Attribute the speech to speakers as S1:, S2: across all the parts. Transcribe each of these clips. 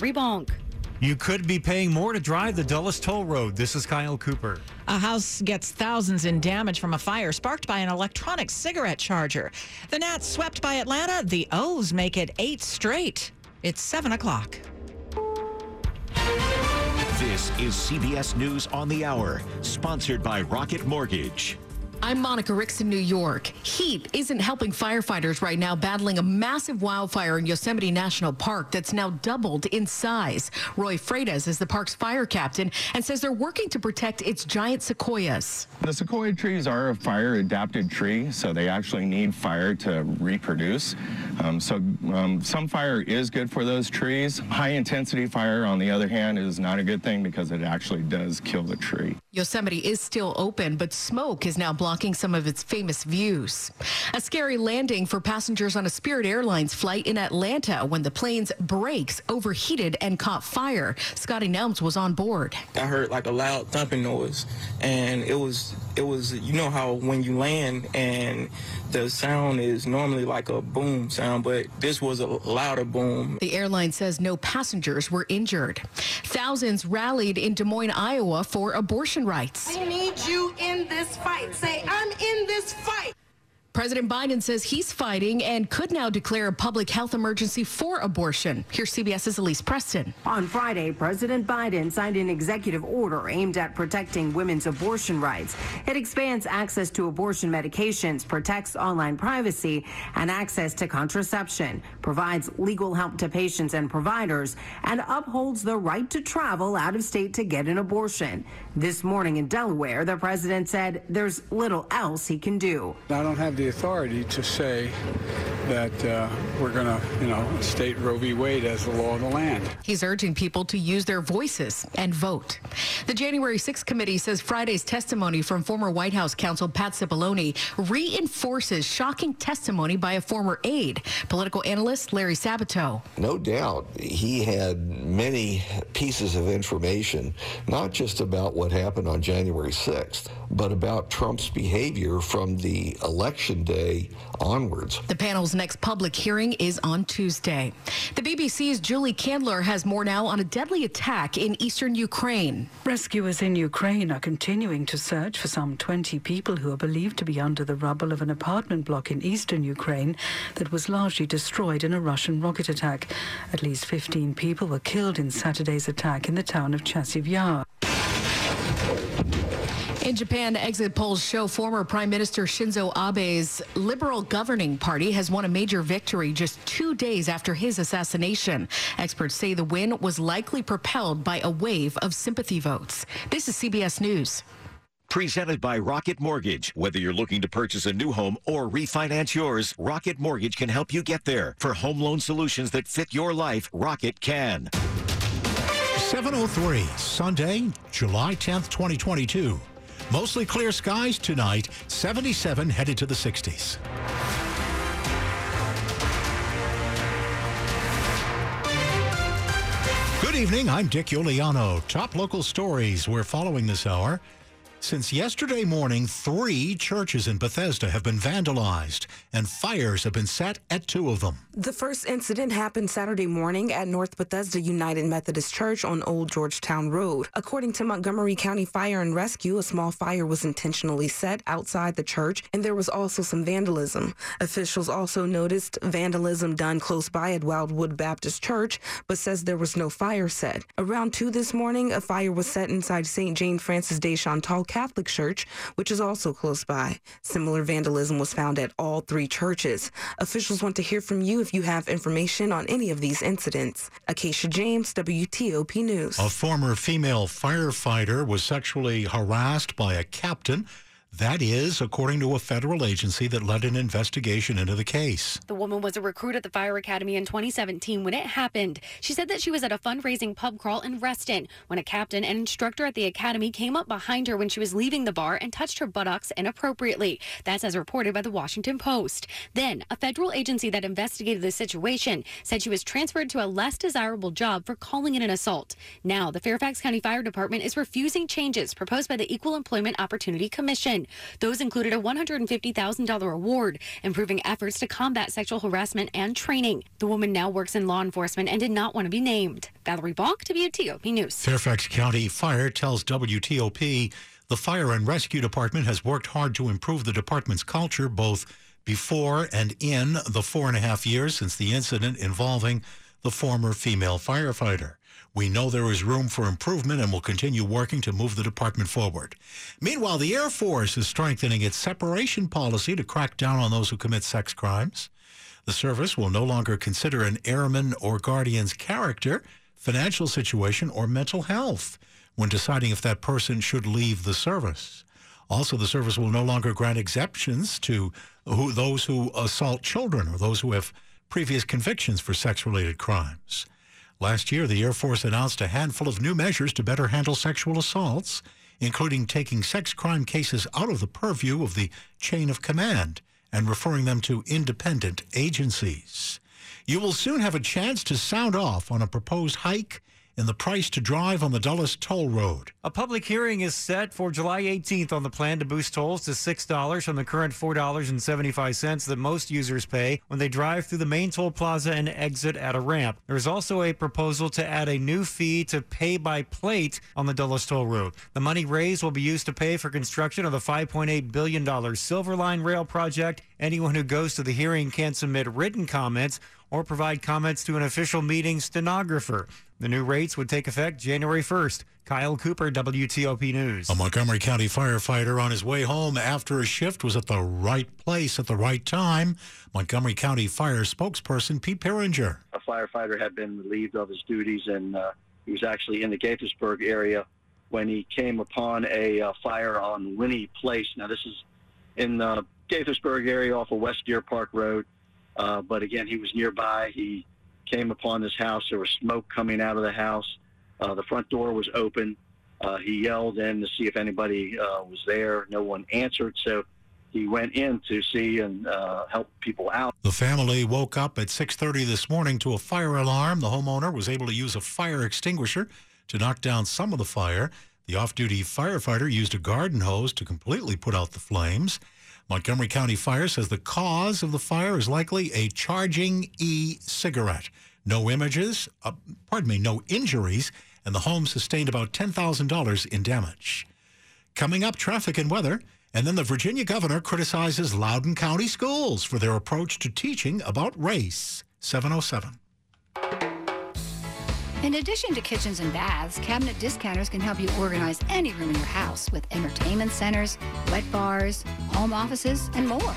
S1: Rebonk.
S2: You could be paying more to drive the Dulles Toll Road. This is Kyle Cooper.
S3: A house gets thousands in damage from a fire sparked by an electronic cigarette charger. The Nats swept by Atlanta. The O's make it eight straight. It's 7 o'clock.
S4: This is CBS News on the Hour, sponsored by Rocket Mortgage.
S5: I'm Monica Ricks in New York. Heat isn't helping firefighters right now battling a massive wildfire in Yosemite National Park that's now doubled in size. Roy Freitas is the park's fire captain and says they're working to protect its giant sequoias.
S6: The sequoia trees are a fire adapted tree, so they actually need fire to reproduce. Um, so um, some fire is good for those trees. High intensity fire, on the other hand, is not a good thing because it actually does kill the tree.
S5: Yosemite is still open, but smoke is now blocking some of its famous views. A scary landing for passengers on a Spirit Airlines flight in Atlanta when the plane's brakes overheated and caught fire. Scotty Nelms was on board.
S7: I heard like a loud thumping noise, and it was it was you know how when you land and the sound is normally like a boom sound, but this was a louder boom.
S5: The airline says no passengers were injured. Thousands rallied in Des Moines, Iowa for abortion rights.
S8: We need you in this fight. Say, I'm in this fight.
S5: President Biden says he's fighting and could now declare a public health emergency for abortion. Here's CBS's Elise Preston.
S9: On Friday, President Biden signed an executive order aimed at protecting women's abortion rights. It expands access to abortion medications, protects online privacy and access to contraception, provides legal help to patients and providers, and upholds the right to travel out of state to get an abortion. This morning in Delaware, the president said there's little else he can do.
S10: I don't have the authority to say that uh, we're going to, you know, state Roe v. Wade as the law of the land.
S5: He's urging people to use their voices and vote. The January 6th committee says Friday's testimony from former White House counsel Pat Cipollone reinforces shocking testimony by a former aide, political analyst Larry Sabato.
S11: No doubt he had many pieces of information, not just about what happened on January 6th, but about Trump's behavior from the election day onwards.
S5: The panel's next public hearing is on Tuesday. The BBC's Julie Candler has more now on a deadly attack in eastern Ukraine.
S12: Rescuers in Ukraine are continuing to search for some 20 people who are believed to be under the rubble of an apartment block in eastern Ukraine that was largely destroyed in a Russian rocket attack. At least 15 people were killed in Saturday's attack in the town of Chasiv Yar.
S5: In Japan, exit polls show former Prime Minister Shinzo Abe's Liberal Governing Party has won a major victory just two days after his assassination. Experts say the win was likely propelled by a wave of sympathy votes. This is CBS News.
S4: Presented by Rocket Mortgage. Whether you're looking to purchase a new home or refinance yours, Rocket Mortgage can help you get there. For home loan solutions that fit your life, Rocket can.
S13: 703, Sunday, July 10th, 2022. Mostly clear skies tonight, 77 headed to the 60s. Good evening, I'm Dick Uliano. Top local stories we're following this hour. Since yesterday morning, three churches in Bethesda have been vandalized, and fires have been set at two of them.
S14: The first incident happened Saturday morning at North Bethesda United Methodist Church on Old Georgetown Road. According to Montgomery County Fire and Rescue, a small fire was intentionally set outside the church, and there was also some vandalism. Officials also noticed vandalism done close by at Wildwood Baptist Church, but says there was no fire set. Around 2 this morning, a fire was set inside St. Jane Frances de Chantal Catholic Church, which is also close by. Similar vandalism was found at all three churches. Officials want to hear from you if you have information on any of these incidents. Acacia James, WTOP News.
S13: A former female firefighter was sexually harassed by a captain. That is, according to a federal agency that led an investigation into the case.
S1: The woman was a recruit at the fire academy in 2017 when it happened. She said that she was at a fundraising pub crawl in Reston when a captain and instructor at the academy came up behind her when she was leaving the bar and touched her buttocks inappropriately. That's as reported by the Washington Post. Then, a federal agency that investigated the situation said she was transferred to a less desirable job for calling it an assault. Now, the Fairfax County Fire Department is refusing changes proposed by the Equal Employment Opportunity Commission. 2017. Those included a $150,000 award, improving efforts to combat sexual harassment and training. The woman now works in law enforcement and did not want to be named. Valerie Bonk, WTOP News.
S13: Fairfax County Fire tells WTOP the Fire and Rescue Department has worked hard to improve the department's culture both before and in the four and a half years since the incident involving the former female firefighter. We know there is room for improvement and will continue working to move the department forward. Meanwhile, the Air Force is strengthening its separation policy to crack down on those who commit sex crimes. The service will no longer consider an airman or guardian's character, financial situation, or mental health when deciding if that person should leave the service. Also, the service will no longer grant exemptions to who, those who assault children or those who have previous convictions for sex related crimes. Last year, the Air Force announced a handful of new measures to better handle sexual assaults, including taking sex crime cases out of the purview of the chain of command and referring them to independent agencies. You will soon have a chance to sound off on a proposed hike in the price to drive on the Dulles Toll Road.
S2: A public hearing is set for July 18th on the plan to boost tolls to $6 from the current $4.75 that most users pay when they drive through the main toll plaza and exit at a ramp. There's also a proposal to add a new fee to pay by plate on the Dulles Toll Road. The money raised will be used to pay for construction of the $5.8 billion Silver Line Rail project. Anyone who goes to the hearing can submit written comments or provide comments to an official meeting stenographer. The new rates would take effect January 1st. Kyle Cooper, WTOP News.
S13: A Montgomery County firefighter on his way home after a shift was at the right place at the right time. Montgomery County Fire spokesperson Pete Piringer.
S15: A firefighter had been relieved of his duties and uh, he was actually in the Gaithersburg area when he came upon a uh, fire on Winnie Place. Now, this is in the Gaithersburg area off of West Deer Park Road. Uh, but again, he was nearby. He came upon this house. There was smoke coming out of the house. Uh, the front door was open. Uh, he yelled in to see if anybody uh, was there. No one answered, so he went in to see and uh, help people out.
S13: The family woke up at 6:30 this morning to a fire alarm. The homeowner was able to use a fire extinguisher to knock down some of the fire. The off-duty firefighter used a garden hose to completely put out the flames. Montgomery County Fire says the cause of the fire is likely a charging e-cigarette. No images, uh, pardon me, no injuries, and the home sustained about $10,000 in damage. Coming up, traffic and weather, and then the Virginia governor criticizes Loudoun County schools for their approach to teaching about race. 707.
S16: In addition to kitchens and baths, Cabinet Discounters can help you organize any room in your house with entertainment centers, wet bars, home offices, and more.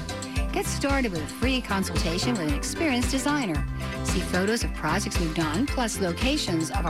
S16: Get started with a free consultation with an experienced designer. See photos of projects we've done, plus locations of our